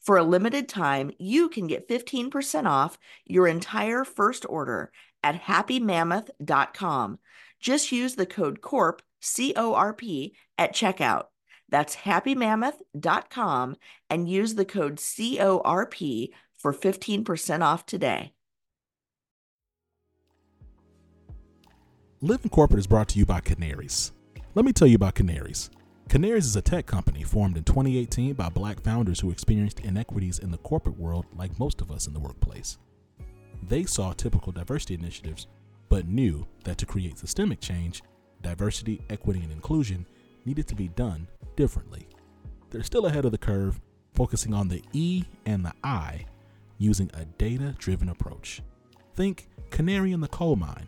For a limited time, you can get 15% off your entire first order at happymammoth.com. Just use the code CORP, C O R P, at checkout. That's happymammoth.com and use the code CORP for 15% off today. Living Corporate is brought to you by Kanarys. Let me tell you about Kanarys. Kanarys is a tech company formed in 2018 by black founders who experienced inequities in the corporate world like most of us in the workplace. They saw typical diversity initiatives, but knew that to create systemic change, diversity, equity, and inclusion needed to be done differently. They're still ahead of the curve, focusing on the E and the I using a data driven approach. Think canary in the coal mine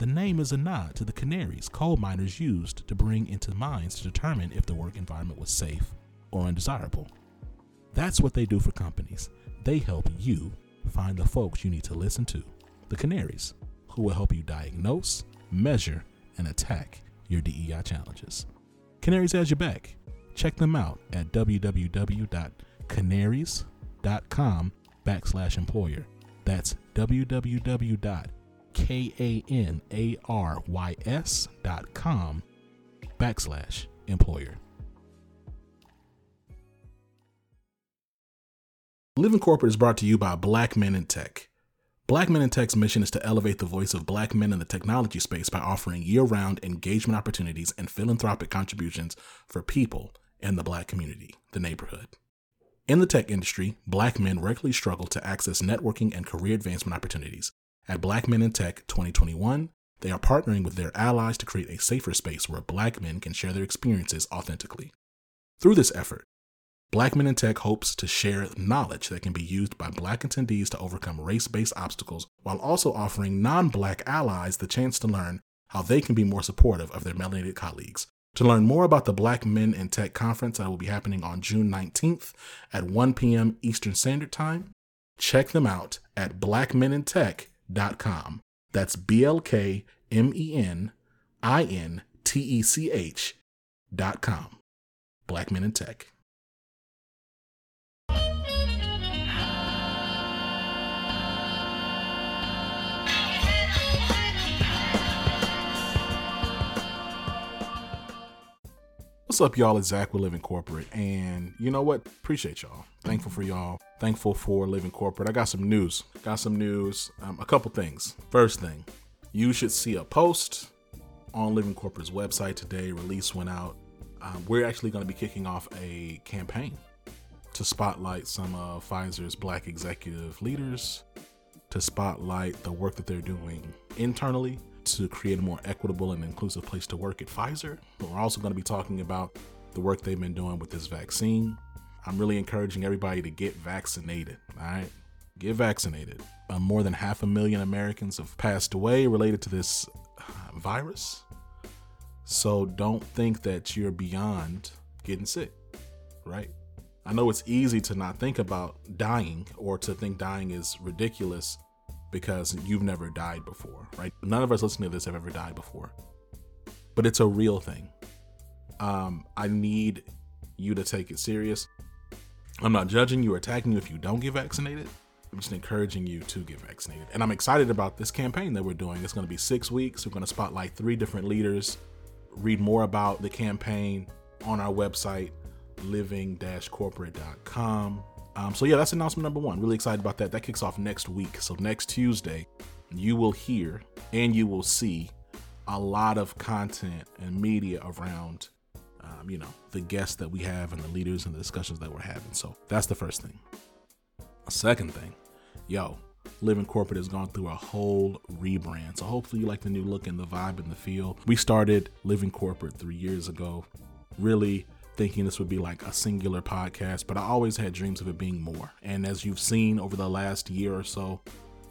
the name is a nod to the canaries coal miners used to bring into mines to determine if the work environment was safe or undesirable. That's what they do for companies. They help you find the folks you need to listen to, the canaries, who will help you diagnose, measure, and attack your DEI challenges. Kanarys has your back. Check them out at www.kanarys.com backslash employer. That's www K A N A R Y S dot com backslash employer. Living Corporate is brought to you by Black Men in Tech. Black Men in Tech's mission is to elevate the voice of black men in the technology space by offering year round engagement opportunities and philanthropic contributions for people in the black community, the neighborhood. In the tech industry, black men regularly struggle to access networking and career advancement opportunities, at Black Men in Tech 2021, they are partnering with their allies to create a safer space where black men can share their experiences authentically. Through this effort, Black Men in Tech hopes to share knowledge that can be used by black attendees to overcome race based obstacles while also offering non black allies the chance to learn how they can be more supportive of their melanated colleagues. To learn more about the Black Men in Tech conference that will be happening on June 19th at 1 p.m. Eastern Standard Time, check them out at blackmenintech.com com. That's B L K M E N I N T E C H dot com. Black Men in Tech. What's up, y'all? It's Zach with Living Corporate. And you know what? Appreciate y'all. Thankful for y'all. Thankful for Living Corporate. I got some news. Got some news. Um, a couple things. First thing, you should see a post on Living Corporate's website today. Release went out. Um, we're actually going to be kicking off a campaign to spotlight some of Pfizer's black executive leaders, to spotlight the work that they're doing internally to create a more equitable and inclusive place to work at Pfizer. But we're also going to be talking about the work they've been doing with this vaccine. I'm really encouraging everybody to get vaccinated. All right, get vaccinated. Uh, more than half a million Americans have passed away related to this uh, virus. So don't think that you're beyond getting sick, right? I know it's easy to not think about dying or to think dying is ridiculous because you've never died before, right? None of us listening to this have ever died before, but it's a real thing. Um, I need you to take it serious. I'm not judging you or attacking you if you don't get vaccinated. I'm just encouraging you to get vaccinated. And I'm excited about this campaign that we're doing. It's going to be six weeks. We're going to spotlight three different leaders. Read more about the campaign on our website, living corporate.com. Um, so yeah, that's announcement number one. Really excited about that. That kicks off next week. So next Tuesday, you will hear and you will see a lot of content and media around, um, you know, the guests that we have and the leaders and the discussions that we're having. So that's the first thing. Second thing, yo, Living Corporate has gone through a whole rebrand. So hopefully you like the new look and the vibe and the feel. We started Living Corporate three years ago, really thinking this would be like a singular podcast, but I always had dreams of it being more. And as you've seen over the last year or so,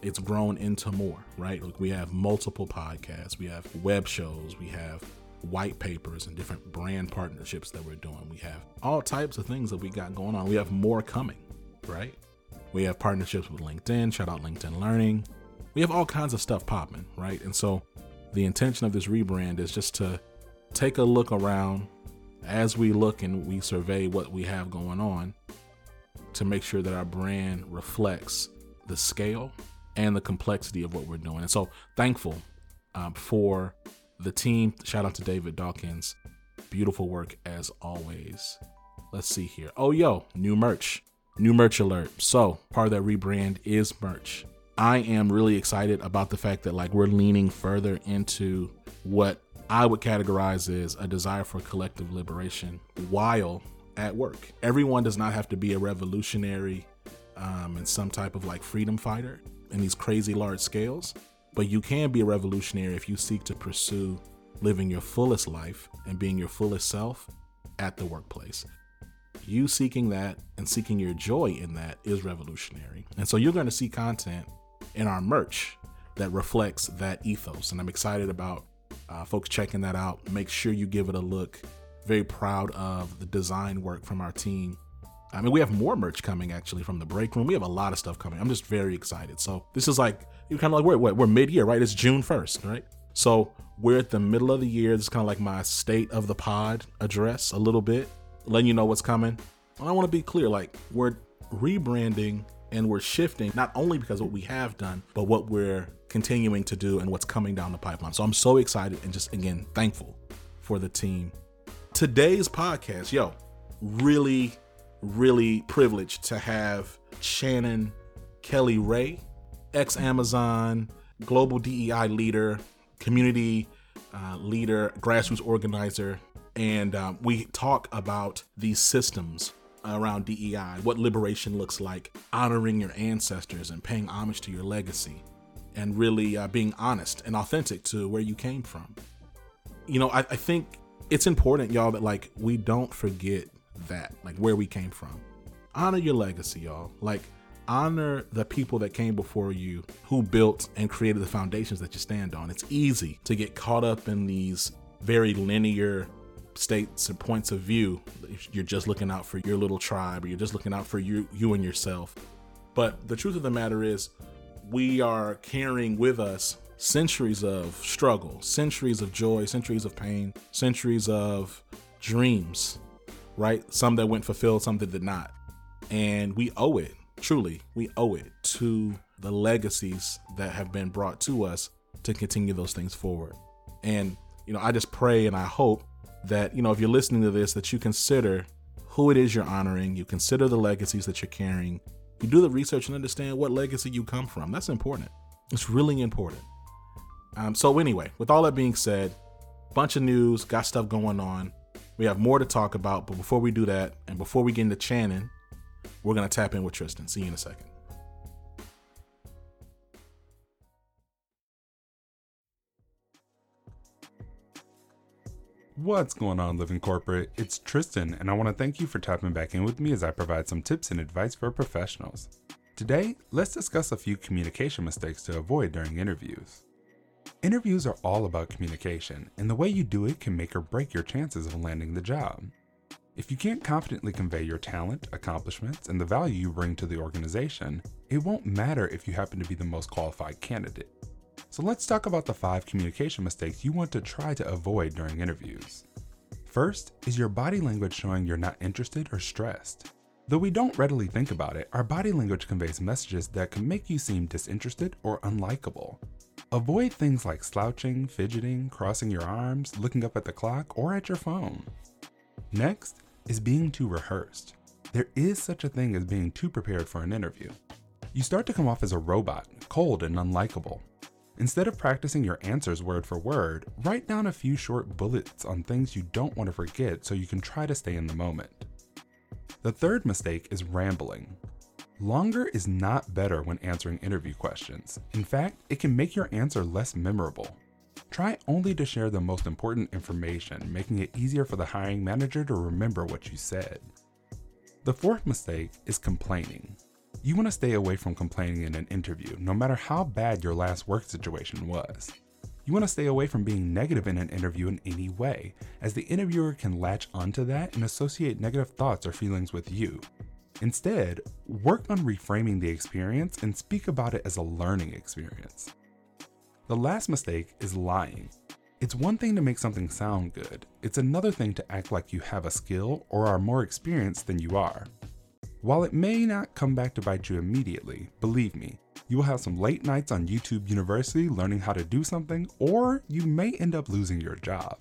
it's grown into more, right? Like we have multiple podcasts, we have web shows, we have white papers and different brand partnerships that we're doing. We have all types of things that we got going on. We have more coming, right? We have partnerships with LinkedIn, shout out LinkedIn Learning. We have all kinds of stuff popping, right? And so the intention of this rebrand is just to take a look around as we look and we survey what we have going on to make sure that our brand reflects the scale and the complexity of what we're doing. And so thankful um, for the team. Shout out to David Dawkins. Beautiful work as always. Let's see here. Oh, yo, new merch. New merch alert. So, part of that rebrand is merch. I am really excited about the fact that like we're leaning further into what I would categorize as a desire for collective liberation while at work. Everyone does not have to be a revolutionary um, and some type of like freedom fighter in these crazy large scales, but you can be a revolutionary if you seek to pursue living your fullest life and being your fullest self at the workplace you seeking that and seeking your joy in that is revolutionary. And so you're going to see content in our merch that reflects that ethos. And I'm excited about uh, folks checking that out. Make sure you give it a look. Very proud of the design work from our team. I mean, we have more merch coming actually from the break room. We have a lot of stuff coming. I'm just very excited. So this is like you're kind of like we're we're mid year, right? It's June 1st, right? So we're at the middle of the year. This is kind of like my state of the pod address a little bit letting you know what's coming. And I want to be clear like, we're rebranding and we're shifting not only because what we have done, but what we're continuing to do and what's coming down the pipeline. So I'm so excited and just again thankful for the team. Today's podcast, yo, really, really privileged to have Shannon Kelly Ray, ex Amazon, global DEI leader, community uh, leader, grassroots organizer, and um, we talk about these systems around DEI, what liberation looks like, honoring your ancestors and paying homage to your legacy, and really uh, being honest and authentic to where you came from. You know, I, I think it's important, y'all, that like we don't forget that, like where we came from. Honor your legacy, y'all. Like, honor the people that came before you who built and created the foundations that you stand on. It's easy to get caught up in these very linear states and points of view. You're just looking out for your little tribe, or you're just looking out for you, you and yourself. But the truth of the matter is, we are carrying with us centuries of struggle, centuries of joy, centuries of pain, centuries of dreams, right? Some that went fulfilled, some that did not. And we owe it, truly, we owe it to the legacies that have been brought to us to continue those things forward. And, you know, I just pray and I hope that, you know, if you're listening to this, that you consider who it is you're honoring, you consider the legacies that you're carrying, you do the research and understand what legacy you come from. That's important. It's really important. Um, so, anyway, with all that being said, bunch of news, got stuff going on. We have more to talk about, but before we do that, and before we get into Shannon, we're going to tap in with Tristan. See you in a second. What's going on, Living Corporate? It's Tristan, and I want to thank you for tapping back in with me as I provide some tips and advice for professionals. Today, let's discuss a few communication mistakes to avoid during interviews. Interviews are all about communication, and the way you do it can make or break your chances of landing the job. If you can't confidently convey your talent, accomplishments, and the value you bring to the organization, it won't matter if you happen to be the most qualified candidate. So let's talk about the five communication mistakes you want to try to avoid during interviews. First is your body language showing you're not interested or stressed. Though we don't readily think about it, our body language conveys messages that can make you seem disinterested or unlikable. Avoid things like slouching, fidgeting, crossing your arms, looking up at the clock, or at your phone. Next is being too rehearsed. There is such a thing as being too prepared for an interview. You start to come off as a robot, cold and unlikable. Instead of practicing your answers word for word, write down a few short bullets on things you don't want to forget so you can try to stay in the moment. The third mistake is rambling. Longer is not better when answering interview questions. In fact, it can make your answer less memorable. Try only to share the most important information, making it easier for the hiring manager to remember what you said. The fourth mistake is complaining. You want to stay away from complaining in an interview, no matter how bad your last work situation was. You want to stay away from being negative in an interview in any way, as the interviewer can latch onto that and associate negative thoughts or feelings with you. Instead, work on reframing the experience and speak about it as a learning experience. The last mistake is lying. It's one thing to make something sound good, it's another thing to act like you have a skill or are more experienced than you are. While it may not come back to bite you immediately, believe me, you will have some late nights on YouTube University learning how to do something, or you may end up losing your job.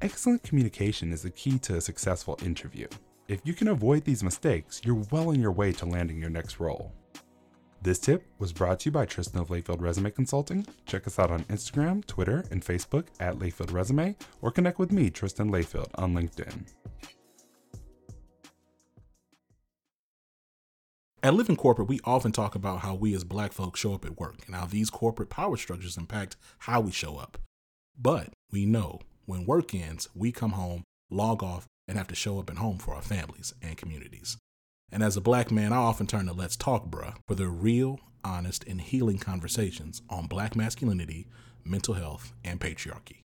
Excellent communication is the key to a successful interview. If you can avoid these mistakes, you're well on your way to landing your next role. This tip was brought to you by Tristan of Layfield Resume Consulting. Check us out on Instagram, Twitter, and Facebook at Layfield Resume, or connect with me, Tristan Layfield, on LinkedIn. At Living Corporate, we often talk about how we as black folks show up at work and how these corporate power structures impact how we show up. But we know when work ends, we come home, log off, and have to show up at home for our families and communities. And as a black man, I often turn to Let's Talk Bruh for the real, honest, and healing conversations on black masculinity, mental health, and patriarchy.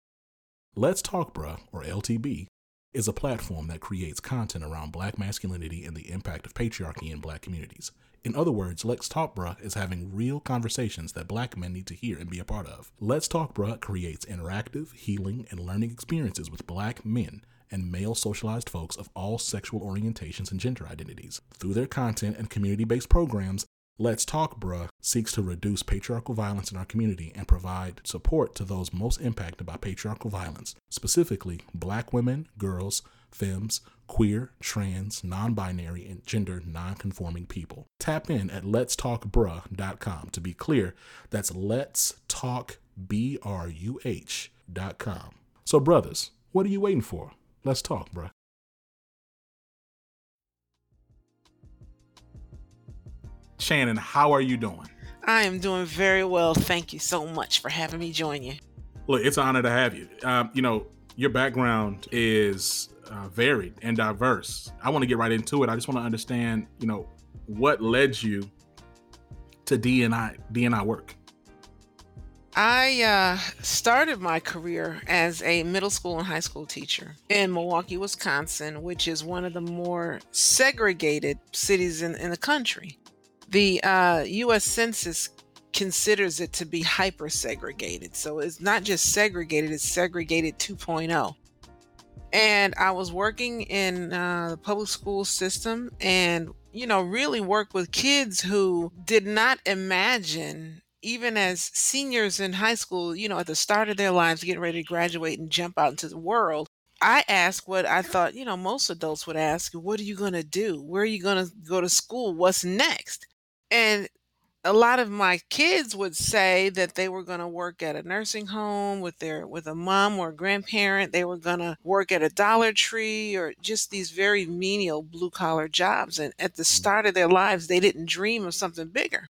Let's Talk Bruh, or LTB, is a platform that creates content around black masculinity and the impact of patriarchy in black communities. In other words, Let's Talk Bruh is having real conversations that black men need to hear and be a part of. Let's Talk Bruh creates interactive, healing, and learning experiences with black men and male socialized folks of all sexual orientations and gender identities. Through their content and community based programs, Let's Talk Bruh seeks to reduce patriarchal violence in our community and provide support to those most impacted by patriarchal violence, specifically black women, girls, femmes, queer, trans, non binary, and gender non conforming people. Tap in at letstalkbruh.com. To be clear, that's let's talk B R U H.com. So, brothers, what are you waiting for? Let's talk, bruh. Shannon, how are you doing? I am doing very well. Thank you so much for having me join you. Look, it's an honor to have you. Um, you know, your background is uh, varied and diverse. I want to get right into it. I just want to understand, you know, what led you to D&I D&I work. I uh, started my career as a middle school and high school teacher in Milwaukee, Wisconsin, which is one of the more segregated cities in, in the country. The uh, U.S. Census considers it to be hyper segregated. So it's not just segregated, it's segregated 2.0. And I was working in uh, the public school system and, you know, really worked with kids who did not imagine even as seniors in high school, you know, at the start of their lives, getting ready to graduate and jump out into the world, I asked what I thought, you know, most adults would ask, what are you going to do? Where are you going to go to school? What's next? And a lot of my kids would say that they were going to work at a nursing home with their with a mom or a grandparent they were going to work at a dollar tree or just these very menial blue collar jobs and at the start of their lives they didn't dream of something bigger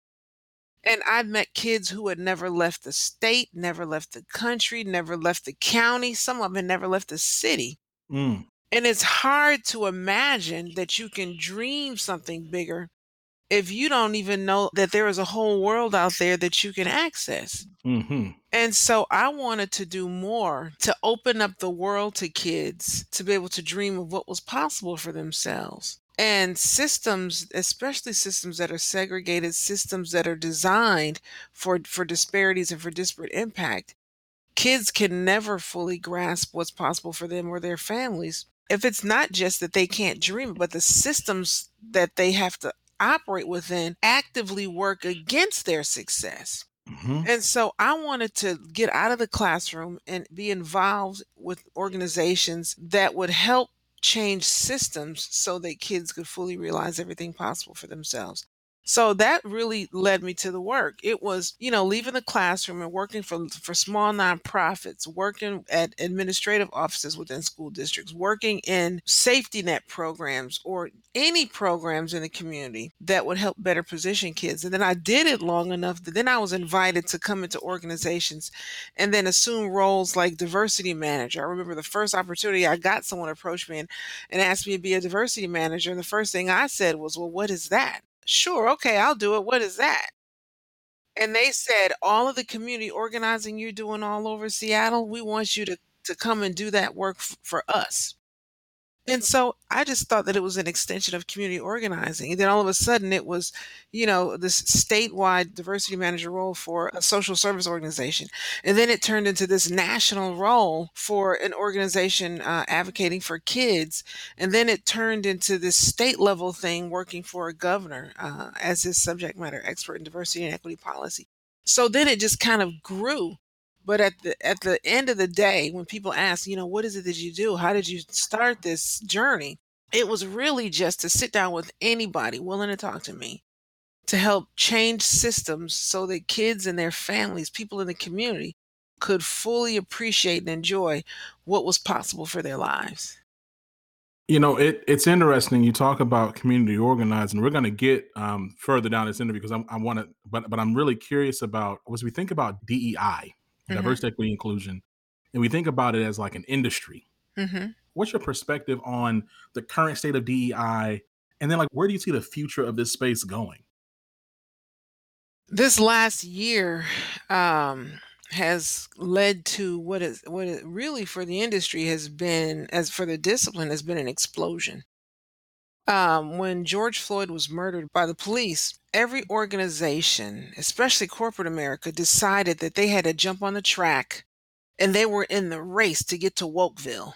and I've met kids who had never left the state, never left the country, never left the county. Some of them never left the city. Mm. And it's hard to imagine that you can dream something bigger if you don't even know that there is a whole world out there that you can access. Mm-hmm. And so I wanted to do more to open up the world to kids to be able to dream of what was possible for themselves and systems especially systems that are segregated systems that are designed for for disparities and for disparate impact kids can never fully grasp what's possible for them or their families if it's not just that they can't dream but the systems that they have to operate within actively work against their success Mm-hmm. and so I wanted to get out of the classroom and be involved with organizations that would help change systems so that kids could fully realize everything possible for themselves. So that really led me to the work. It was, you know, leaving the classroom and working for for small nonprofits, working at administrative offices within school districts, working in safety net programs or any programs in the community that would help better position kids. And then I did it long enough that then I was invited to come into organizations and then assume roles like diversity manager. I remember the first opportunity I got someone approached me and, and asked me to be a diversity manager. And the first thing I said was, Well, what is that? Sure, okay, I'll do it. What is that? And they said, all of the community organizing you're doing all over Seattle, we want you to, to come and do that work f- for us. And so I just thought that it was an extension of community organizing. And then all of a sudden it was, you know, this statewide diversity manager role for a social service organization. And then it turned into this national role for an organization uh, advocating for kids. And then it turned into this state level thing working for a governor uh, as his subject matter expert in diversity and equity policy. So then it just kind of grew but at the at the end of the day, when people ask, you know, what is it that you do? How did you start this journey? It was really just to sit down with anybody willing to talk to me to help change systems so that kids and their families, people in the community, could fully appreciate and enjoy what was possible for their lives. You know, it, it's interesting. You talk about community organizing. We're going to get um, further down this interview because I want to, but but I'm really curious about as we think about DEI, Mhm. diversity, equity, inclusion, and we think about it as like an industry. Mhm. What's your perspective on the current state of DEI, and then like where do you see the future of this space going? This last year um, has led to what is what really for the industry has been, as for the discipline, has been an explosion. Um, when George Floyd was murdered by the police, every organization, especially corporate America, decided that they had to jump on the track and they were in the race to get to Wokeville.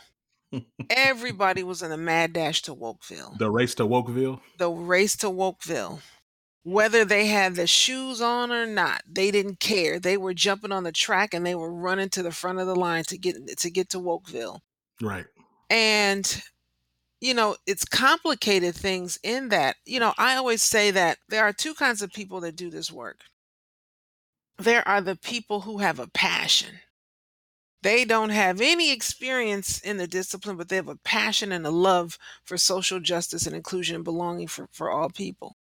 Everybody was in a mad dash to Wokeville. the race to Wokeville. The race to Wokeville. Whether they had the shoes on or not, they didn't care. They were jumping on the track and they were running to the front of the line to get to get to Wokeville. Right. And you know, it's complicated things in that. You know, I always say that there are two kinds of people that do this work. There are the people who have a passion. They don't have any experience in the discipline, but they have a passion and a love for social justice and inclusion and belonging for, for all people.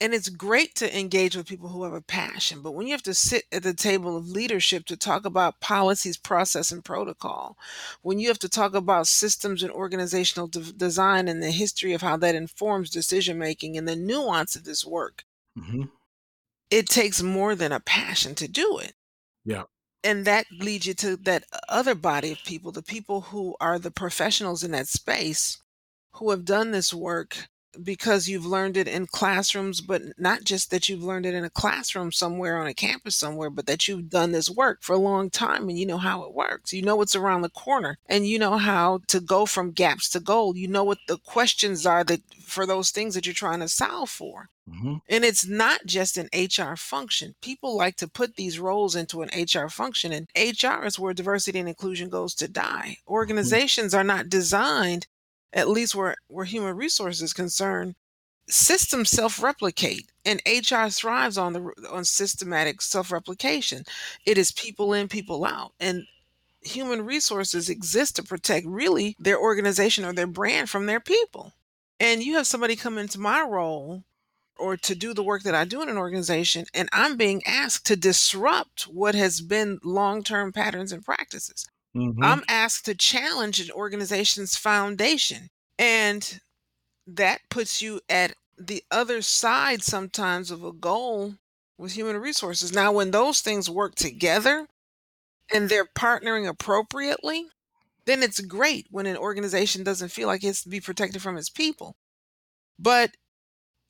And it's great to engage with people who have a passion, but when you have to sit at the table of leadership to talk about policies, process, and protocol, when you have to talk about systems and organizational de- design and the history of how that informs decision making and the nuance of this work, hmm it takes more than a passion to do it. Yeah. And that leads you to that other body of people, the people who are the professionals in that space who have done this work because you've learned it in classrooms, but not just that you've learned it in a classroom somewhere on a campus somewhere, but that you've done this work for a long time and you know how it works. You know what's around the corner and you know how to go from gaps to goal. You know what the questions are that for those things that you're trying to solve for. hmm And it's not just an HR function. People like to put these roles into an HR function, and HR is where diversity and inclusion goes to die. Organizations are not designed, at least where, where human resources is concerned, systems self-replicate and hr thrives on the on systematic self-replication it is people in people out and human resources exist to protect really their organization or their brand from their people and you have somebody come into my role or to do the work that I do in an organization, and I'm being asked to disrupt what has been long term patterns and practices. Hmm I'm asked to challenge an organization's foundation. And that puts you at the other side sometimes of a goal with human resources. Now, when those things work together and they're partnering appropriately, then it's great when an organization doesn't feel like it's to be protected from its people. But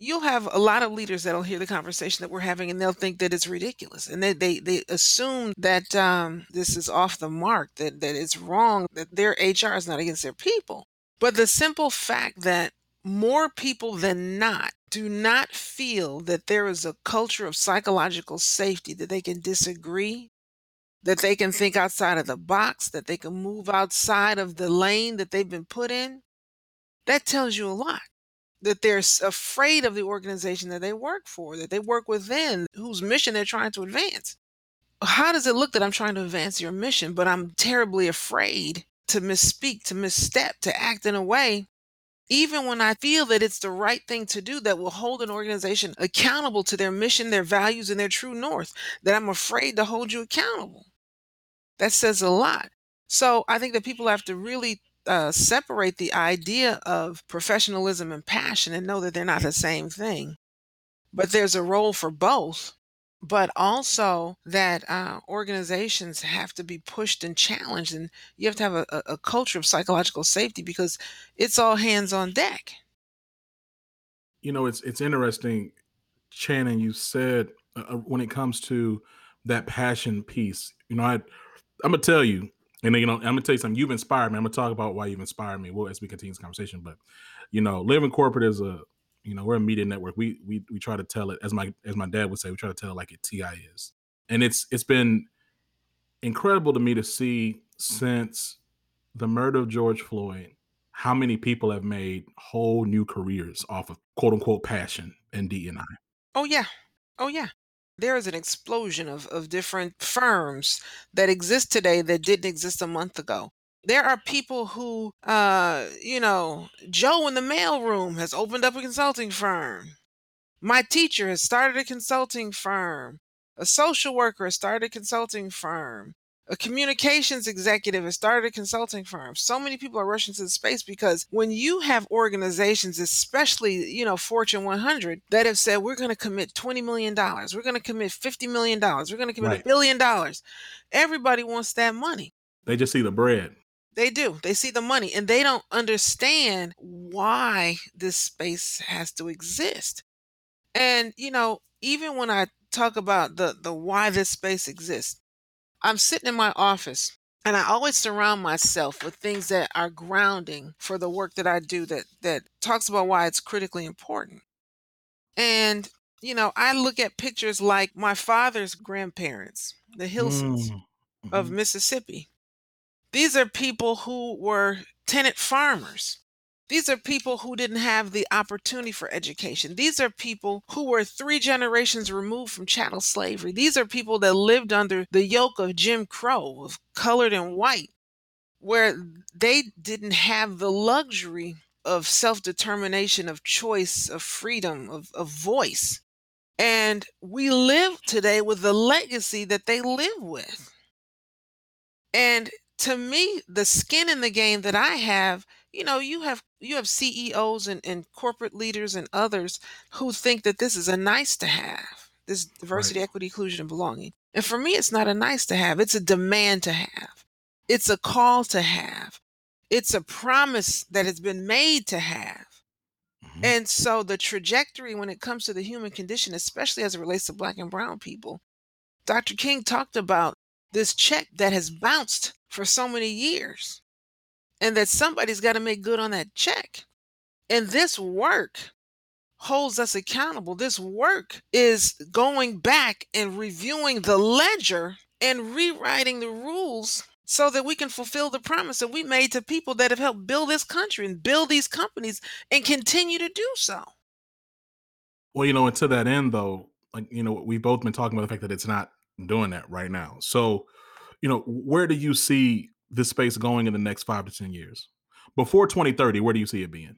you'll have a lot of leaders that'll hear the conversation that we're having and they'll think that it's ridiculous and they they, they assume that um, this is off the mark that that it's wrong that their hr is not against their people. But the simple fact that more people than not do not feel that there is a culture of psychological safety that they can disagree that they can think outside of the box that they can move outside of the lane that they've been put in that tells you a lot that they're afraid of the organization that they work for, that they work within, whose mission they're trying to advance. How does it look that I'm trying to advance your mission, but I'm terribly afraid to misspeak, to misstep, to act in a way, even when I feel that it's the right thing to do that will hold an organization accountable to their mission, their values, and their true north, that I'm afraid to hold you accountable? That says a lot. So I think that people have to really uh, separate the idea of professionalism and passion and know that they're not the same thing. But there's a role for both. But also that uh, organizations have to be pushed and challenged, and you have to have a, a culture of psychological safety because it's all hands on deck. You know, it's it's interesting, Shannon. You said uh, uh when it comes to that passion piece, you know, I I'm gonna tell you, and you know, I'm gonna tell you something. You've inspired me. I'm gonna talk about why you've inspired me. Well, as we continue this conversation, but you know, living corporate is a, you know, we're a media network. We we we try to tell it as my as my dad would say. We try to tell it like it Ti is, and it's it's been incredible to me to see since the murder of George Floyd how many people have made whole new careers off of quote unquote passion and D&I. Oh yeah, oh yeah there is an explosion of, of different firms that exist today that didn't exist a month ago. There are people who, uh, you know, Joe in the mailroom has opened up a consulting firm. My teacher has started a consulting firm. A social worker has started a consulting firm a communications executive has started a consulting firm. So many people are rushing to the space because when you have organizations, especially, you know, Fortune 100, that have said, we're going to commit $20 million, we're going to commit $50 million, we're going to commit a right. billion dollars, everybody wants that money. They just see the bread. They do. They see the money and they don't understand why this space has to exist. And, you know, even when I talk about the the why this space exists, I'm sitting in my office and I always surround myself with things that are grounding for the work that I do that that talks about why it's critically important. And you know, I look at pictures like my father's grandparents, the Hilsons mm. of mm-hmm. Mississippi. These are people who were tenant farmers. These are people who didn't have the opportunity for education. These are people who were three generations removed from chattel slavery. These are people that lived under the yoke of Jim Crow, of colored and white, where they didn't have the luxury of self determination, of choice, of freedom, of, of voice. And we live today with the legacy that they live with. And to me, the skin in the game that I have you know you have you have ceos and, and corporate leaders and others who think that this is a nice to have this diversity right. equity inclusion and belonging. And for me it's not a nice to have it's a demand to have. It's a call to have. It's a promise that has been made to have. Mm-hmm. and so the trajectory when it comes to the human condition especially as it relates to black and brown people dr king talked about this check that has bounced for so many years and that somebody's got to make good on that check. And this work holds us accountable. This work is going back and reviewing the ledger and rewriting the rules so that we can fulfill the promise that we made to people that have helped build this country and build these companies and continue to do so. Well, you know, and to that end, though, like, you know, we've both been talking about the fact that it's not doing that right now. So, you know, where do you see this space going in the next five to 10 years? Before 2030, where do you see it being?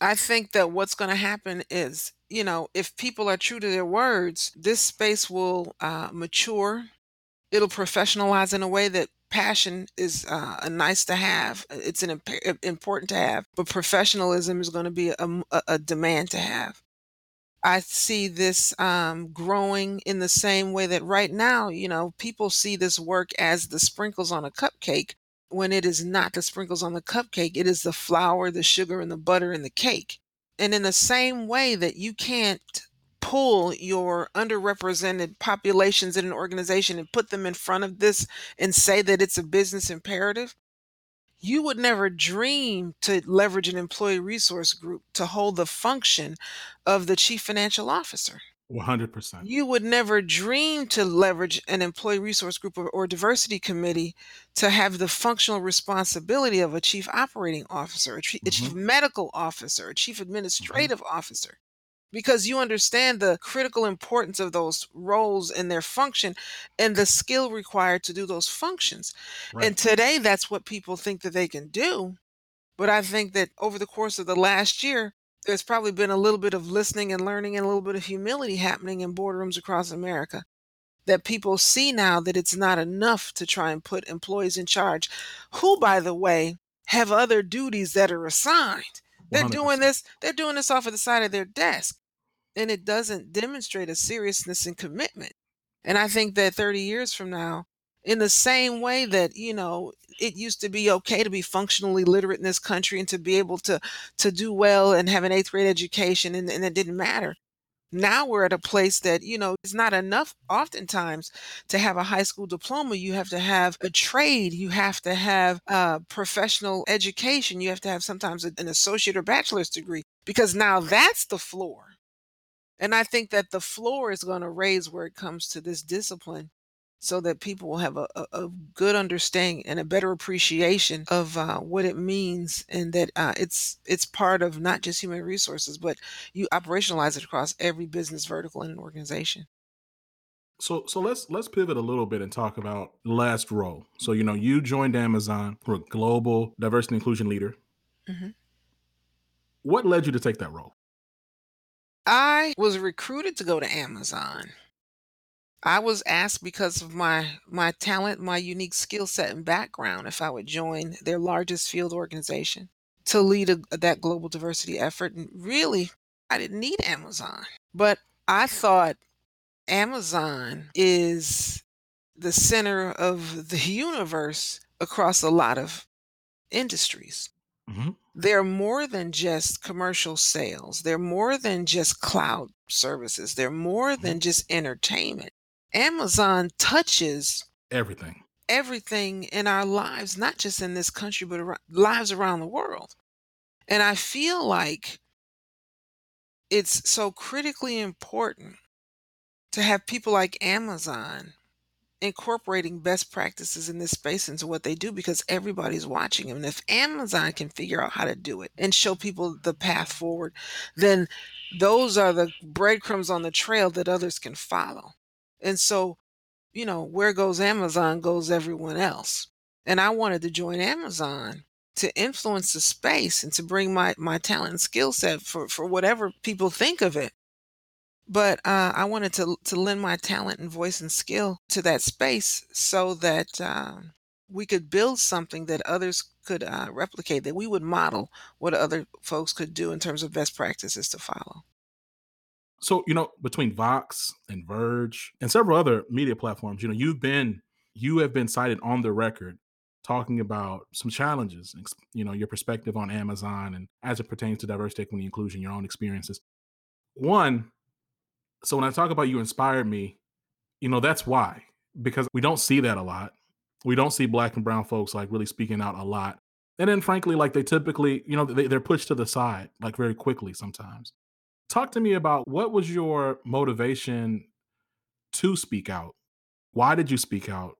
I think that what's going to happen is, you know, if people are true to their words, this space will uh, mature. It'll professionalize in a way that passion is uh, a nice to have. It's an imp- important to have, but professionalism is going to be a, a, a demand to have. I see this um, growing in the same way that right now, you know, people see this work as the sprinkles on a cupcake when it is not the sprinkles on the cupcake. It is the flour, the sugar, and the butter in the cake. And in the same way that you can't pull your underrepresented populations in an organization and put them in front of this and say that it's a business imperative, you would never dream to leverage an employee resource group to hold the function of the chief financial officer. 100%. You would never dream to leverage an employee resource group or, or diversity committee to have the functional responsibility of a chief operating officer, a, chi- a chief medical officer, a chief administrative officer, because you understand the critical importance of those roles and their function and the skill required to do those functions. Right. And today, that's what people think that they can do. But I think that over the course of the last year, there's probably been a little bit of listening and learning and a little bit of humility happening in boardrooms across America. That people see now that it's not enough to try and put employees in charge, who, by the way, have other duties that are assigned. They're doing 100%. this, they're doing this off of the side of their desk. And it doesn't demonstrate a seriousness and commitment. And I think that 30 years from now, in the same way that, you know, it used to be okay to be functionally literate in this country and to be able to to do well and have an eighth grade education and, and it didn't matter. Now we're at a place that, you know, it's not enough oftentimes to have a high school diploma. You have to have a trade, you have to have a professional education, you have to have sometimes an associate or bachelor's degree because now that's the floor. And I think that the floor is going to raise where it comes to this discipline so that people will have a, a, a good understanding and a better appreciation of uh, what it means and that uh, it's it's part of not just human resources but you operationalize it across every business vertical in an organization So so let's let's pivot a little bit and talk about last role. So you know you joined Amazon, you're a global diversity and inclusion leader. Mhm. What led you to take that role? i was recruited to go to amazon i was asked because of my my talent my unique skill set and background if i would join their largest field organization to lead a, that global diversity effort and really i didn't need amazon but i thought amazon is the center of the universe across a lot of industries Mhm. they're more than just commercial sales. They're more than just cloud services. They're more than just entertainment. Amazon touches Everything. everything in our lives, not just in this country, but ar- lives around the world. And I feel like it's so critically important to have people like Amazon incorporating best practices in this space into what they do because everybody's watching them. And if Amazon can figure out how to do it and show people the path forward, then those are the breadcrumbs on the trail that others can follow. And so, you know, where goes Amazon goes everyone else. And I wanted to join Amazon to influence the space and to bring my my talent and skill set for for whatever people think of it but uh, I wanted to to lend my talent and voice and skill to that space so that um, we could build something that others could uh, replicate, that we would model what other folks could do in terms of best practices to follow. So, you know, between Vox and Verge and several other media platforms, you know, you've been you have been cited on the record talking about some challenges, you know, your perspective on Amazon and as it pertains to diversity, equity, inclusion, your own experiences. One, so when I talk about you inspired me, you know, that's why. Because we don't see that a lot. We don't see black and brown folks like really speaking out a lot. And then frankly, like they typically, you know, they, they're pushed to the side like very quickly sometimes. Talk to me about what was your motivation to speak out? Why did you speak out?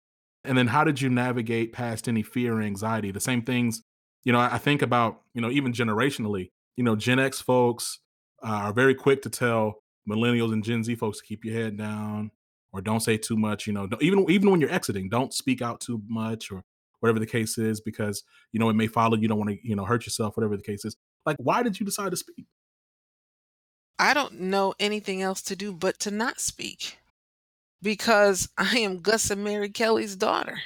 And then how did you navigate past any fear or anxiety? The same things, you know, I think about, you know, even generationally, you know, Gen X folks uh, are very quick to tell millennials and Gen Z folks to keep your head down or don't say too much, you know, even even when you're exiting, don't speak out too much or whatever the case is because, you know, it may follow you don't want to, you know, hurt yourself, whatever the case is. Like why did you decide to speak? I don't know anything else to do but to not speak because I am Gus and Mary Kelly's daughter.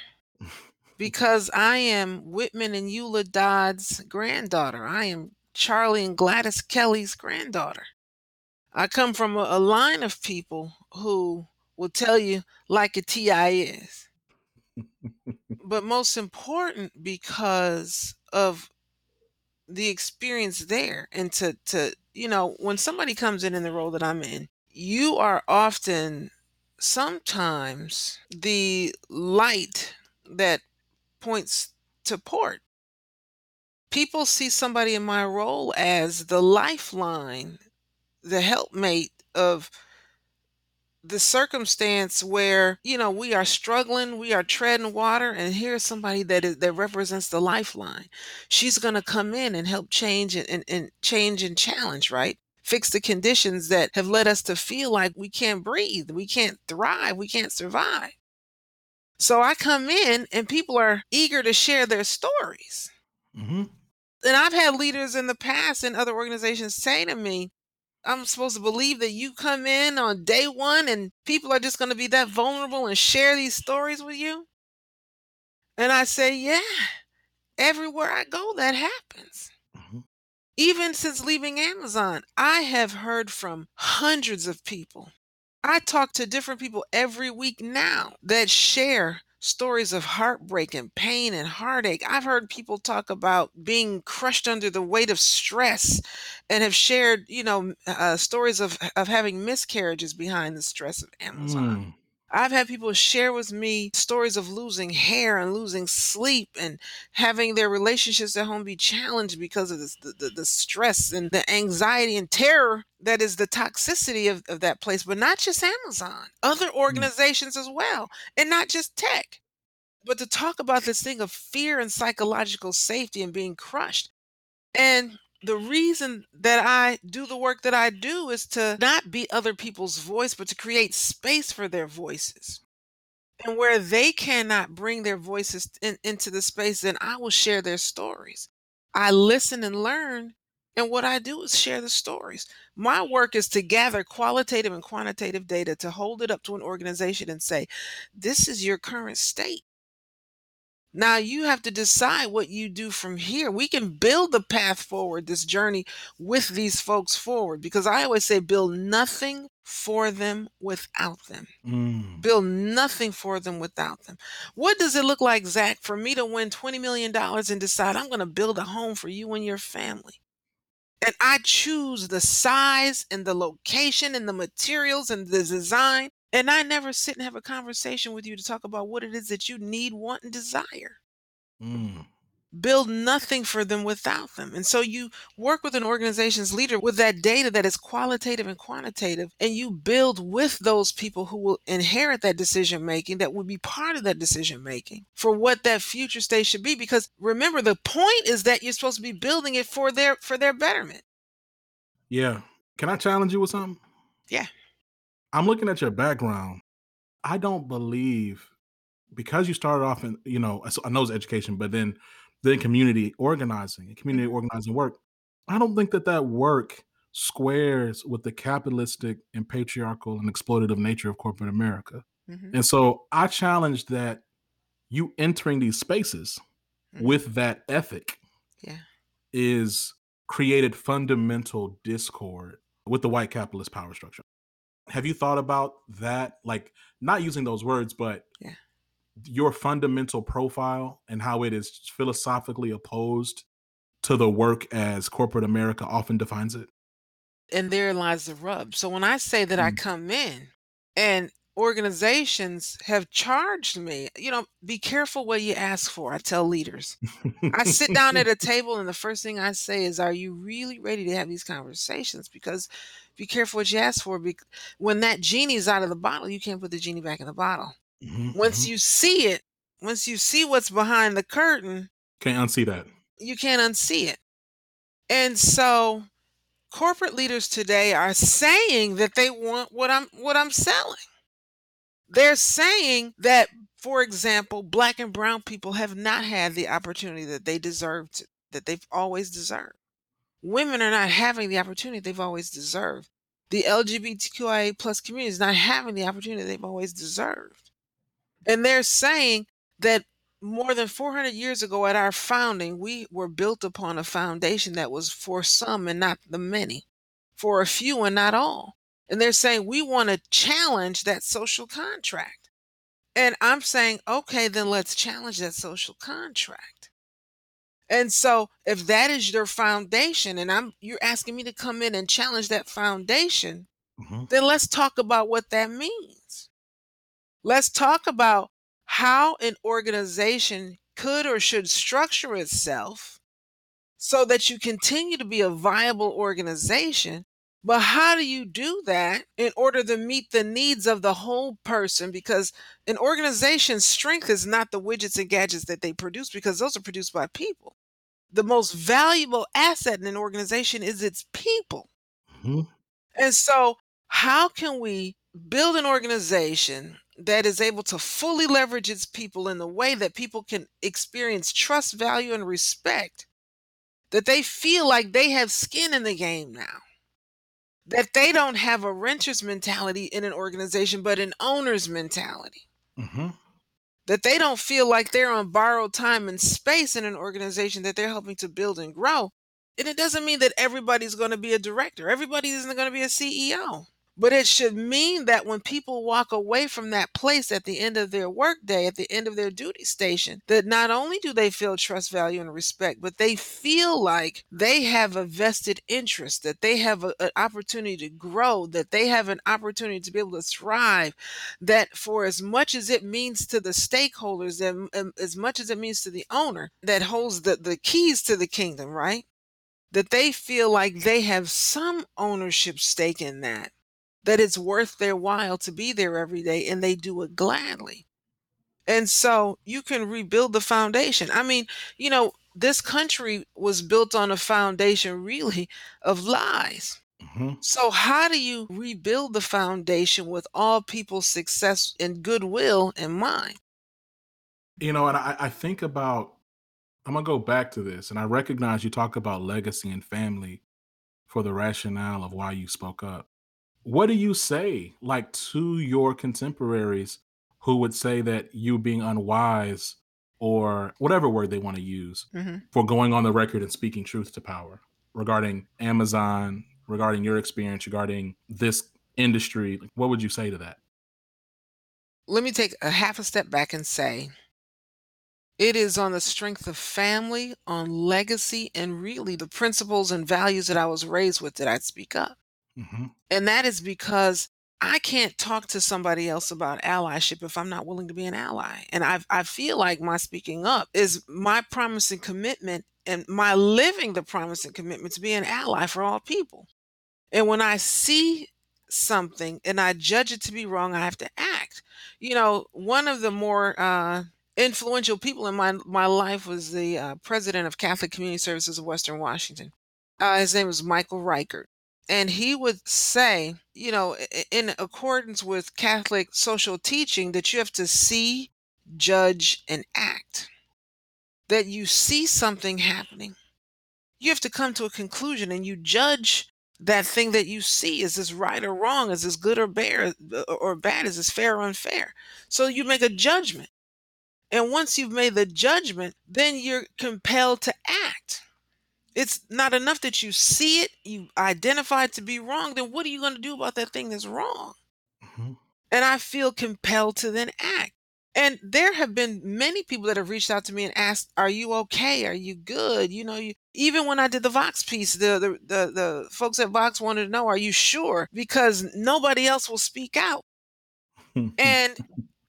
Because I am Whitman and Eula Dodd's granddaughter. I am Charlie and Gladys Kelly's granddaughter. I come from a, a line of people who will tell you like a TI is. but most important because of the experience there and to to you know when somebody comes in in the role that I'm in you are often sometimes the light that points to port. People see somebody in my role as the lifeline the helpmate of the circumstance where you know we are struggling we are treading water and here's somebody that is that represents the lifeline. She's going to come in and help change and, and, and change and challenge right? Fix the conditions that have led us to feel like we can't breathe we can't thrive we can't survive. So i come in and people are eager to share their stories. Mm-hmm. and i've had leaders in the past in other organizations say to me I'm supposed to believe that you come in on day one and people are just going to be that vulnerable and share these stories with you? And I say, yeah, everywhere I go, that happens. Mm-hmm. Even since leaving Amazon, I have heard from hundreds of people. I talk to different people every week now that share stories of heartbreak and pain and heartache. I've heard people talk about being crushed under the weight of stress and have shared, you know, uh, stories of, of having miscarriages behind the stress of Amazon. Mm. I've had people share with me stories of losing hair and losing sleep and having their relationships at home be challenged because of this, the, the, the stress and the anxiety and terror that is the toxicity of, of that place, but not just Amazon, other organizations as well, and not just tech. But to talk about this thing of fear and psychological safety and being crushed. And the reason that I do the work that I do is to not be other people's voice, but to create space for their voices. And where they cannot bring their voices in, into the space, then I will share their stories. I listen and learn, and what I do is share the stories. My work is to gather qualitative and quantitative data to hold it up to an organization and say, this is your current state. Now you have to decide what you do from here. We can build the path forward, this journey with these folks forward, because I always say build nothing for them without them. Mm. Build nothing for them without them. What does it look like, Zach, for me to win $20 million and decide I'm going to build a home for you and your family? And I choose the size and the location and the materials and the design and I never sit and have a conversation with you to talk about what it is that you need, want, and desire. Mm. Build nothing for them without them. And so you work with an organization's leader with that data that is qualitative and quantitative, and you build with those people who will inherit that decision making, that will be part of that decision making for what that future state should be. Because remember, the point is that you're supposed to be building it for their for their betterment. Yeah. Can I challenge you with something? Yeah. I'm looking at your background. I don't believe because you started off in, you know, I know it's education, but then then community organizing and community Mhm. organizing work. I don't think that that work squares with the capitalistic and patriarchal and exploitative nature of corporate America. Mhm. And so I challenge that you entering these spaces Mhm. with that ethic Yeah. is created fundamental discord with the white capitalist power structure. Have you thought about that? Like, not using those words, but Yeah. your fundamental profile and how it is philosophically opposed to the work as corporate America often defines it? and there lies the rub. So when I say that I Mm. come in and organizations have charged me, you know, be careful what you ask for. I tell leaders. I sit down at a table and the first thing I say is, Are you really ready to have these conversations? Because be careful what you ask for. Because when that genie's out of the bottle, you can't put the genie back in the bottle. Mhm, Once mhm. you see it, once you see what's behind the curtain, Can't unsee that. you can't unsee it. And so corporate leaders today are saying that they want what I'm what I'm selling. They're saying that for example, black and brown people have not had the opportunity that they deserved that they've always deserved. Women are not having the opportunity they've always deserved. The LGBTQIA plus community is not having the opportunity they've always deserved. And they're saying that more than 400 years ago at our founding, we were built upon a foundation that was for some and not the many, for a few and not all. And they're saying we want to challenge that social contract. And I'm saying, okay, then let's challenge that social contract. And so if that is your foundation and I'm you're asking me to come in and challenge that foundation, Mhm. then let's talk about what that means. Let's talk about how an organization could or should structure itself so that you continue to be a viable organization But how do you do that in order to meet the needs of the whole person? Because an organization's strength is not the widgets and gadgets that they produce, because those are produced by people. The most valuable asset in an organization is its people. Mhm. And so, how can we build an organization that is able to fully leverage its people in the way that people can experience trust, value, and respect? That they feel like they have skin in the game now. That they don't have a renter's mentality in an organization, but an owner's mentality. Mhm. That they don't feel like they're on borrowed time and space in an organization that they're helping to build and grow. And it doesn't mean that everybody's going to be a director, everybody isn't going to be a CEO. But it should mean that when people walk away from that place at the end of their workday, at the end of their duty station, that not only do they feel trust, value, and respect, but they feel like they have a vested interest, that they have a- an opportunity to grow, that they have an opportunity to be able to thrive, that for as much as it means to the stakeholders and, and as much as it means to the owner that holds the, the keys to the kingdom, right? That they feel like they have some ownership stake in that that it's worth their while to be there every day and they do it gladly. And so you can rebuild the foundation. I mean, you know, this country was built on a foundation really of lies. Mhm. So, how do you rebuild the foundation with all people's success and goodwill in mind? You know, and I, I think about, I'm going to go back to this, and I recognize you talk about legacy and family for the rationale of why you spoke up. What do you say, like, to your contemporaries who would say that you being unwise or whatever word they want to use hmm for going on the record and speaking truth to power regarding Amazon, regarding your experience, regarding this industry? Like, what would you say to that? Let me take a half a step back and say it is on the strength of family, on legacy, and really the principles and values that I was raised with that I'd speak up. Hmm And that is because I can't talk to somebody else about allyship if I'm not willing to be an ally. And I I feel like my speaking up is my promise and commitment and my living the promise and commitment to be an ally for all people. And when I see something and I judge it to be wrong, I have to act. You know, one of the more uh, influential people in my my life was the uh, president of Catholic Community Services of Western Washington. Uh, his name was Michael Reichert. And he would say, you know, in accordance with Catholic social teaching, that you have to see, judge, and act. That you see something happening, you have to come to a conclusion and you judge that thing that you see. Is this right or wrong? Is this good or bad uh, or bad? Is this fair or unfair? So you make a judgment. And once you've made the judgment, then you're compelled to act. It's not enough that you see it, you identify it to be wrong. Then what are you going to do about that thing that's wrong? hmm And I feel compelled to then act. And there have been many people that have reached out to me and asked, "Are you okay? Are you good?" You know, you, even when I did the Vox piece, the, the the the folks at Vox wanted to know, "Are you sure?" Because nobody else will speak out. And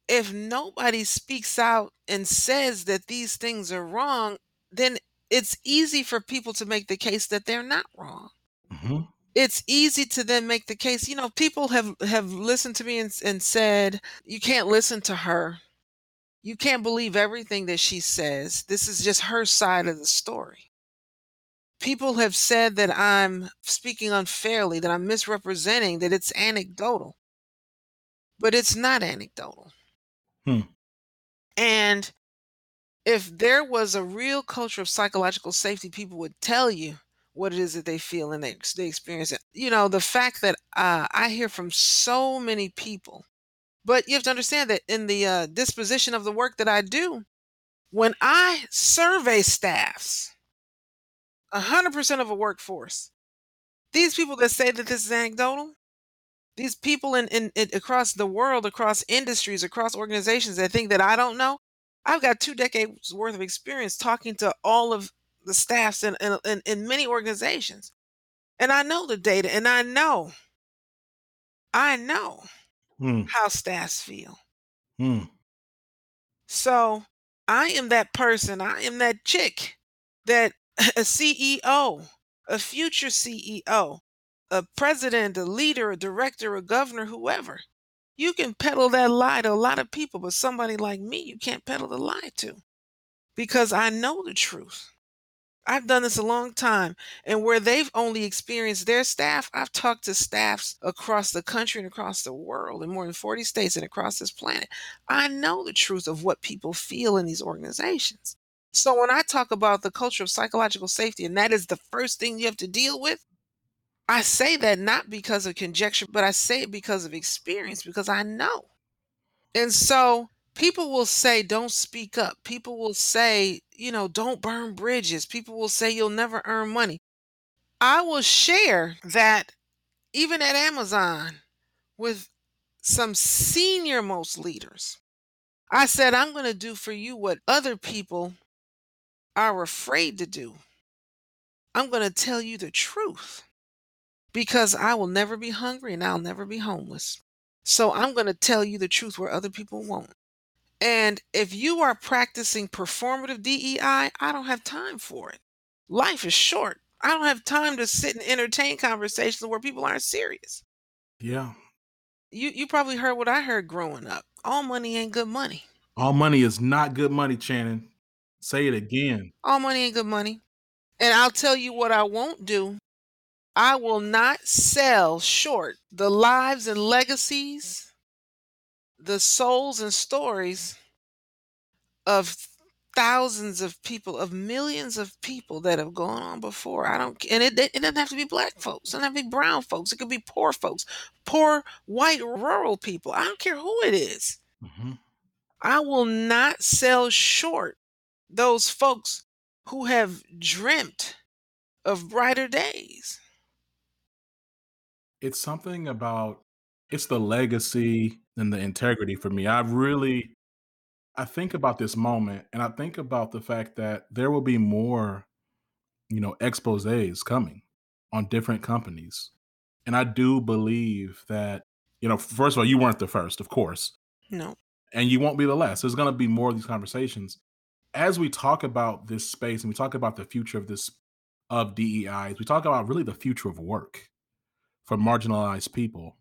if nobody speaks out and says that these things are wrong, then it's easy for people to make the case that they're not wrong. hmm It's easy to then make the case. You know, people have have listened to me and, and said, "You can't listen to her. You can't believe everything that she says. This is just her side of the story." People have said that I'm speaking unfairly, that I'm misrepresenting, that it's anecdotal. But it's not anecdotal. Hmm. And if there was a real culture of psychological safety, people would tell you what it is that they feel and they, they experience it. You know, the fact that uh, I hear from so many people, but you have to understand that in the uh, disposition of the work that I do, when I survey staffs, 100% of a workforce, these people that say that this is anecdotal, these people in, in, in across the world, across industries, across organizations that think that I don't know, I've got two decades worth of experience talking to all of the staffs in, in, in, many organizations. And I know the data and I know, I know Hmm. how staffs feel. Hmm. So I am that person, I am that chick that a CEO, a future CEO a president, a leader, a director, a governor, whoever. You can peddle that lie to a lot of people, but somebody like me, you can't peddle the lie to because I know the truth. I've done this a long time. And where they've only experienced their staff, I've talked to staffs across the country and across the world in more than 40 states and across this planet. I know the truth of what people feel in these organizations. So when I talk about the culture of psychological safety, and that is the first thing you have to deal with, I say that not because of conjecture, but I say it because of experience, because I know. And so people will say, don't speak up. People will say, you know, don't burn bridges. People will say, you'll never earn money. I will share that even at Amazon with some senior most leaders. I said, I'm going to do for you what other people are afraid to do. I'm going to tell you the truth because I will never be hungry and I'll never be homeless. So I'm going to tell you the truth where other people won't. And if you are practicing performative DEI, I don't have time for it. Life is short. I don't have time to sit and entertain conversations where people aren't serious. Yeah. You you probably heard what I heard growing up. All money ain't good money. All money is not good money, Chanin. Say it again. All money ain't good money. And I'll tell you what I won't do. I will not sell short the lives and legacies, the souls and stories of thousands of people, of millions of people that have gone on before. I don't, and it, it doesn't have to be black folks, it doesn't have to be brown folks, it could be poor folks, poor white rural people. I don't care who it is. Mm-hmm. I will not sell short those folks who have dreamt of brighter days it's something about it's the legacy and the integrity for me. I really I think about this moment and I think about the fact that there will be more, you know, exposés coming on different companies. And I do believe that, you know, first of all, you weren't the first, of course. No. And you won't be the last. There's going to be more of these conversations. As we talk about this space and we talk about the future of this of DEI, we talk about really the future of work for marginalized people.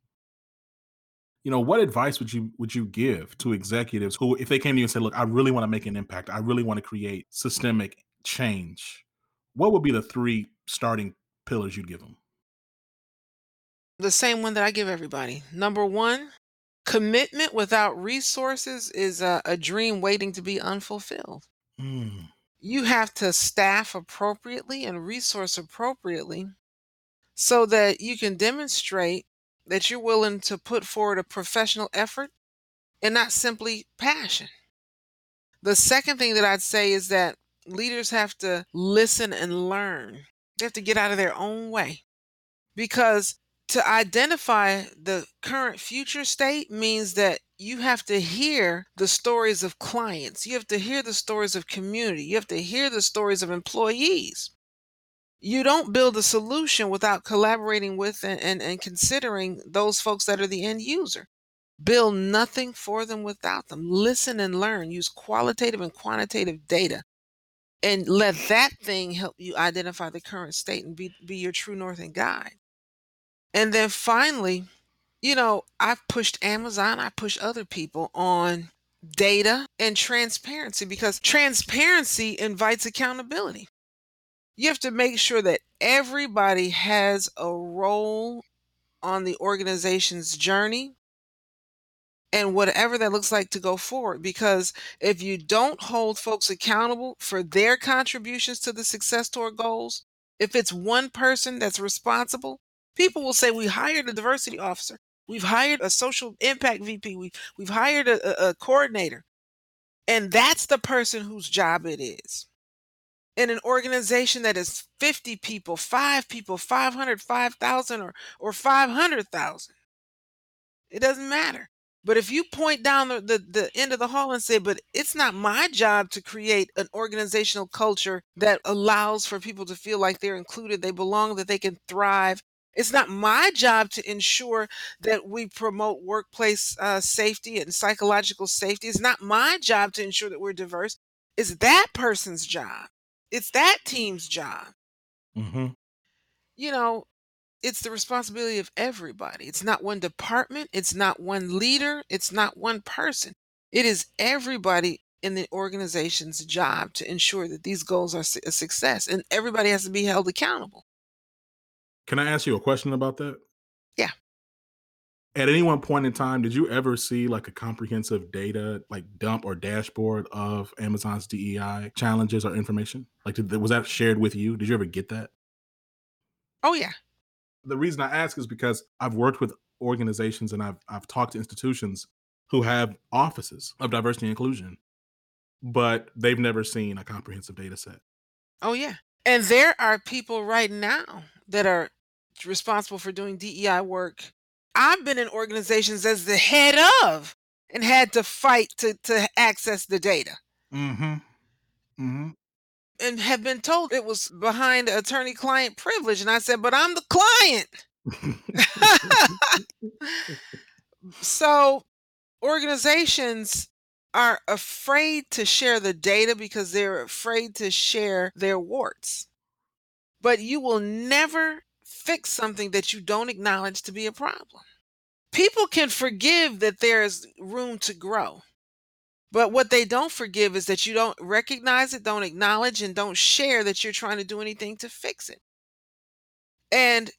You know what advice would you would you give to executives who if they came to you and said look i really want to make an impact. I really want to create systemic change what would be the three starting pillars you'd give them? The same one that i give everybody. Number one commitment without resources is a, a dream waiting to be unfulfilled. Mm. you have to staff appropriately and resource appropriately so that you can demonstrate that you're willing to put forward a professional effort and not simply passion. The second thing that I'd say is that leaders have to listen and learn. They have to get out of their own way because to identify the current future state means that you have to hear the stories of clients. You have to hear the stories of community. You have to hear the stories of employees you don't build a solution without collaborating with and, and, and considering those folks that are the end user. Build nothing for them without them. Listen and learn. Use qualitative and quantitative data. And let that thing help you identify the current state and be, be your true north and guide. And then finally, you know, I've pushed Amazon, I push other people on data and transparency because transparency invites accountability you have to make sure that everybody has a role on the organization's journey and whatever that looks like to go forward. Because if you don't hold folks accountable for their contributions to the success toward goals, if it's one person that's responsible, people will say, We hired a diversity officer, we've hired a social impact VP, we, we've hired a, a, a coordinator. And that's the person whose job it is in an organization that is 50 people, five people, 500, 5,000, or, or 500,000. It doesn't matter. But if you point down the, the, the, end of the hall and say, but it's not my job to create an organizational culture that allows for people to feel like they're included, they belong, that they can thrive. It's not my job to ensure that we promote workplace uh, safety and psychological safety. It's not my job to ensure that we're diverse. It's that person's job. It's that team's job. Mm-hmm. You know, it's the responsibility of everybody. It's not one department, it's not one leader, it's not one person. It is everybody in the organization's job to ensure that these goals are a success, and everybody has to be held accountable. Can I ask you a question about that? Yeah. At any one point in time, did you ever see like a comprehensive data like dump or dashboard of Amazon's DEI challenges or information? Like, did, was that shared with you? Did you ever get that? Oh yeah. The reason I ask is because I've worked with organizations and I've I've talked to institutions who have offices of diversity and inclusion, but they've never seen a comprehensive data set. Oh yeah. And there are people right now that are responsible for doing DEI work. I've been in organizations as the head of and had to fight to to access the data. Mm-hmm. Mm-hmm and have been told it was behind attorney client privilege. And I said, but I'm the client. so organizations are afraid to share the data because they're afraid to share their warts. But you will never fix something that you don't acknowledge to be a problem. People can forgive that there's room to grow. But what they don't forgive is that you don't recognize it, don't acknowledge, and don't share that you're trying to do anything to fix it. And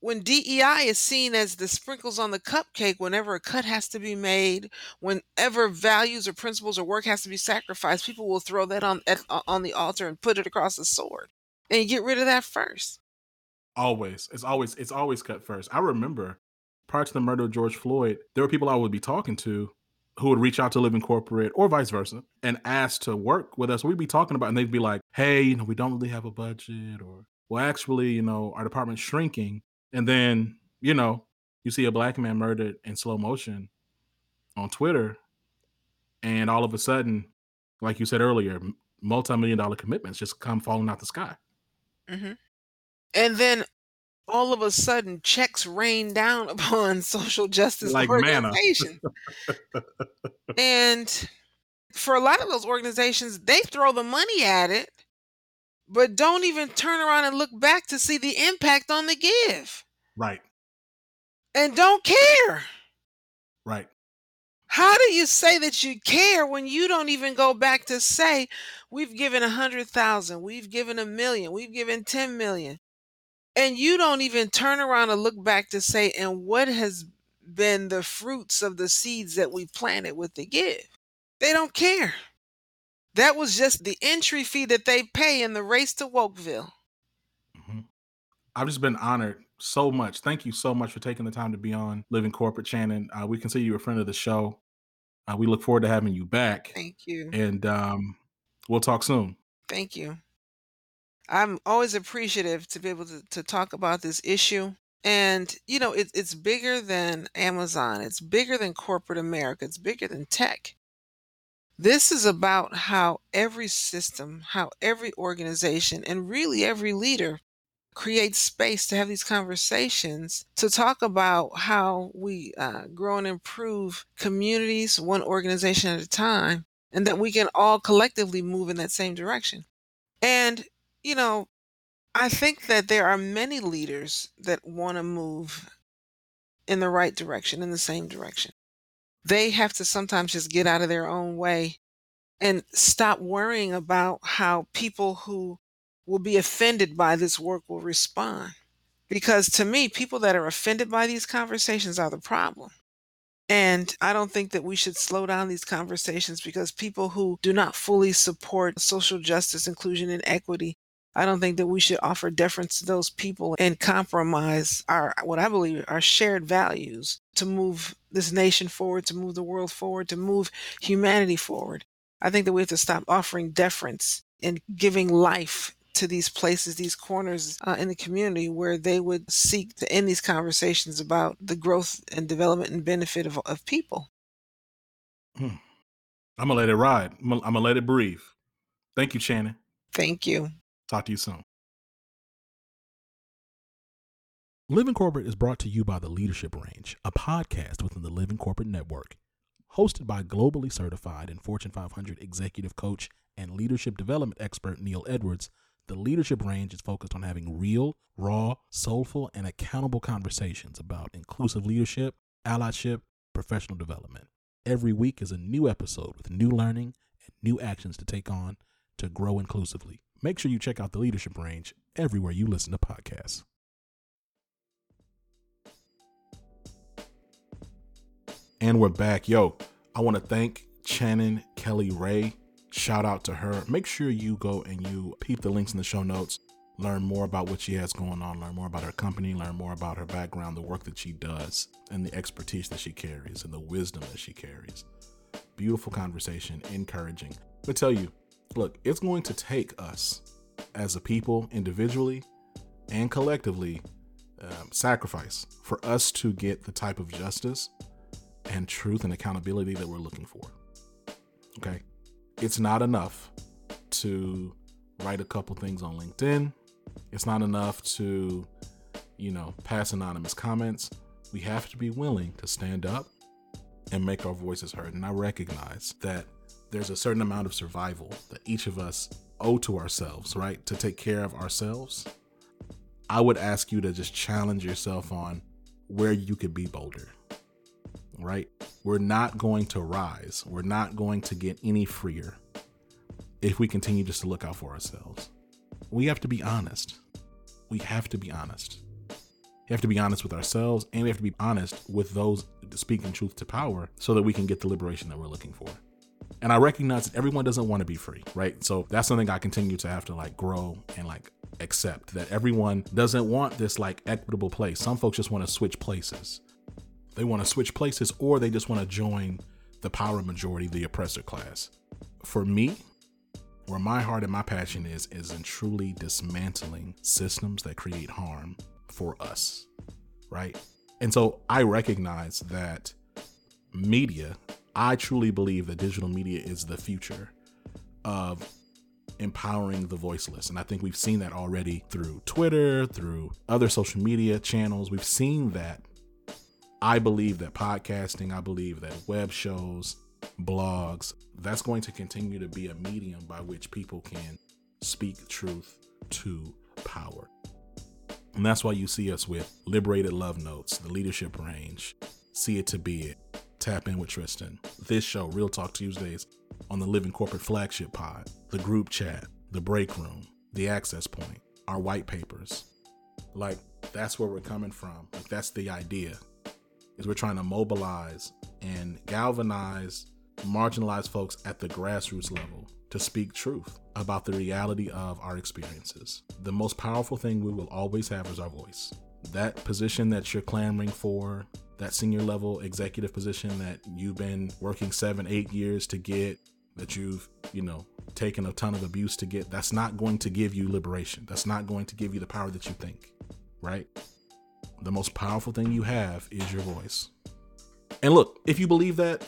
when DEI is seen as the sprinkles on the cupcake, whenever a cut has to be made, whenever values or principles or work has to be sacrificed, people will throw that on at, on the altar and put it across the sword, and you get rid of that first. Always, it's always it's always cut first. I remember prior to the murder of George Floyd, there were people I would be talking to who would reach out to Living Corporate or vice versa and ask to work with us. We'd be talking about, and they'd be like, "Hey, you know, we don't really have a budget," or "Well, actually, you know, our department's shrinking." And then, you know, you see a black man murdered in slow motion on Twitter, and all of a sudden, like you said earlier, multi-million dollar commitments just come falling out the sky. Mm-hmm. And then all of a sudden checks rain down upon social justice like organizations. and for a lot of those organizations, they throw the money at it, but don't even turn around and look back to see the impact on the give. Right. And don't care. Right. How do you say that you care when you don't even go back to say, we've given a hundred thousand, we've given a million, we've given 10 million? And you don't even turn around and look back to say, and what has been the fruits of the seeds that we planted with the give? They don't care. That was just the entry fee that they pay in the race to Wokeville. Mm-hmm. I've just been honored so much. Thank you so much for taking the time to be on Living Corporate, Chanin. Uh, we consider you a friend of the show. Uh, we look forward to having you back. Thank you. And um, we'll talk soon. Thank you. I'm always appreciative to be able to, to talk about this issue. And, you know, it, it's bigger than Amazon, it's bigger than corporate America, it's bigger than tech. This is about how every system, how every organization, and really every leader creates space to have these conversations to talk about how we uh, grow and improve communities one organization at a time, and that we can all collectively move in that same direction. And you know, I think that there are many leaders that want to move in the right direction, in the same direction. They have to sometimes just get out of their own way and stop worrying about how people who will be offended by this work will respond. Because to me, people that are offended by these conversations are the problem. And I don't think that we should slow down these conversations because people who do not fully support social justice, inclusion, and equity I don't think that we should offer deference to those people and compromise our what I believe are shared values to move this nation forward, to move the world forward, to move humanity forward. I think that we have to stop offering deference and giving life to these places, these corners uh, in the community where they would seek to end these conversations about the growth and development and benefit of, of people. Hmm. I'm going to let it ride. I'm going to let it breathe. Thank you, Chanin. Thank you. Talk to you soon. Living Corporate is brought to you by the Leadership Range, a podcast within the Living Corporate Network. Hosted by globally certified and Fortune 500 executive coach and leadership development expert Neil Edwards, The leadership range is focused on having real, raw, soulful, and accountable conversations about inclusive leadership, allyship, professional development. Every week is a new episode with new learning and new actions to take on to grow inclusively. Make sure you check out the leadership range everywhere you listen to podcasts. And we're back. Yo, I want to thank Shannon Kelly Ray. Shout out to her. Make sure you go and you peep the links in the show notes, learn more about what she has going on, learn more about her company, learn more about her background, the work that she does, and the expertise that she carries, and the wisdom that she carries. Beautiful conversation, encouraging. But tell you, look, it's going to take us as a people, individually and collectively, um, sacrifice for us to get the type of justice and truth and accountability that we're looking for. Okay. It's not enough to write a couple things on LinkedIn. It's not enough to, you know, pass anonymous comments. We have to be willing to stand up and make our voices heard. And I recognize that there's a certain amount of survival that each of us owe to ourselves, right? To take care of ourselves. I would ask you to just challenge yourself on where you could be bolder right? We're not going to rise. We're not going to get any freer if we continue just to look out for ourselves. We have to be honest. We have to be honest. We have to be honest with ourselves and we have to be honest with those speaking truth to power so that we can get the liberation that we're looking for. And I recognize that everyone doesn't want to be free, right? So that's something I continue to have to like grow and like accept that everyone doesn't want this like equitable place. Some folks just want to switch places. They want to switch places or they just want to join the power majority, the oppressor class. For me, where my heart and my passion is, is in truly dismantling systems that create harm for us, right? And so I recognize that media, I truly believe that digital media is the future of empowering the voiceless. And I think we've seen that already through Twitter, through other social media channels. We've seen that I believe that podcasting, I believe that web shows, blogs, that's going to continue to be a medium by which people can speak truth to power. And that's why you see us with Liberated Love Notes, the Leadership Range, See It to Be It, Tap In with Tristan, this show, Real Talk Tuesdays, on the Living Corporate Flagship Pod, the group chat, the break room, the access point, our white papers. Like, that's where we're coming from. Like, that's the idea is we're trying to mobilize and galvanize marginalized folks at the grassroots level to speak truth about the reality of our experiences. The most powerful thing we will always have is our voice. That position that you're clamoring for, that senior level executive position that you've been working seven, eight years to get, that you've, you know, taken a ton of abuse to get, that's not going to give you liberation. That's not going to give you the power that you think, right? the most powerful thing you have is your voice. And look, if you believe that,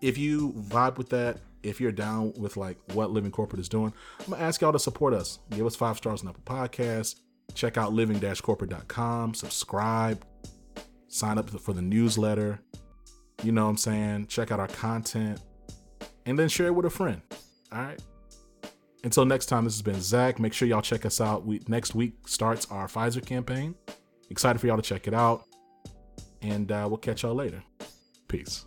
if you vibe with that, if you're down with like what Living Corporate is doing, I'm gonna ask y'all to support us. Give us five stars on Apple Podcasts. Check out living-corporate.com. Subscribe. Sign up for the newsletter. You know what I'm saying? Check out our content. And then share it with a friend. All right. Until next time, this has been Zach. Make sure y'all check us out. We, next week starts our Pfizer campaign. Excited for y'all to check it out. And uh, we'll catch y'all later. Peace.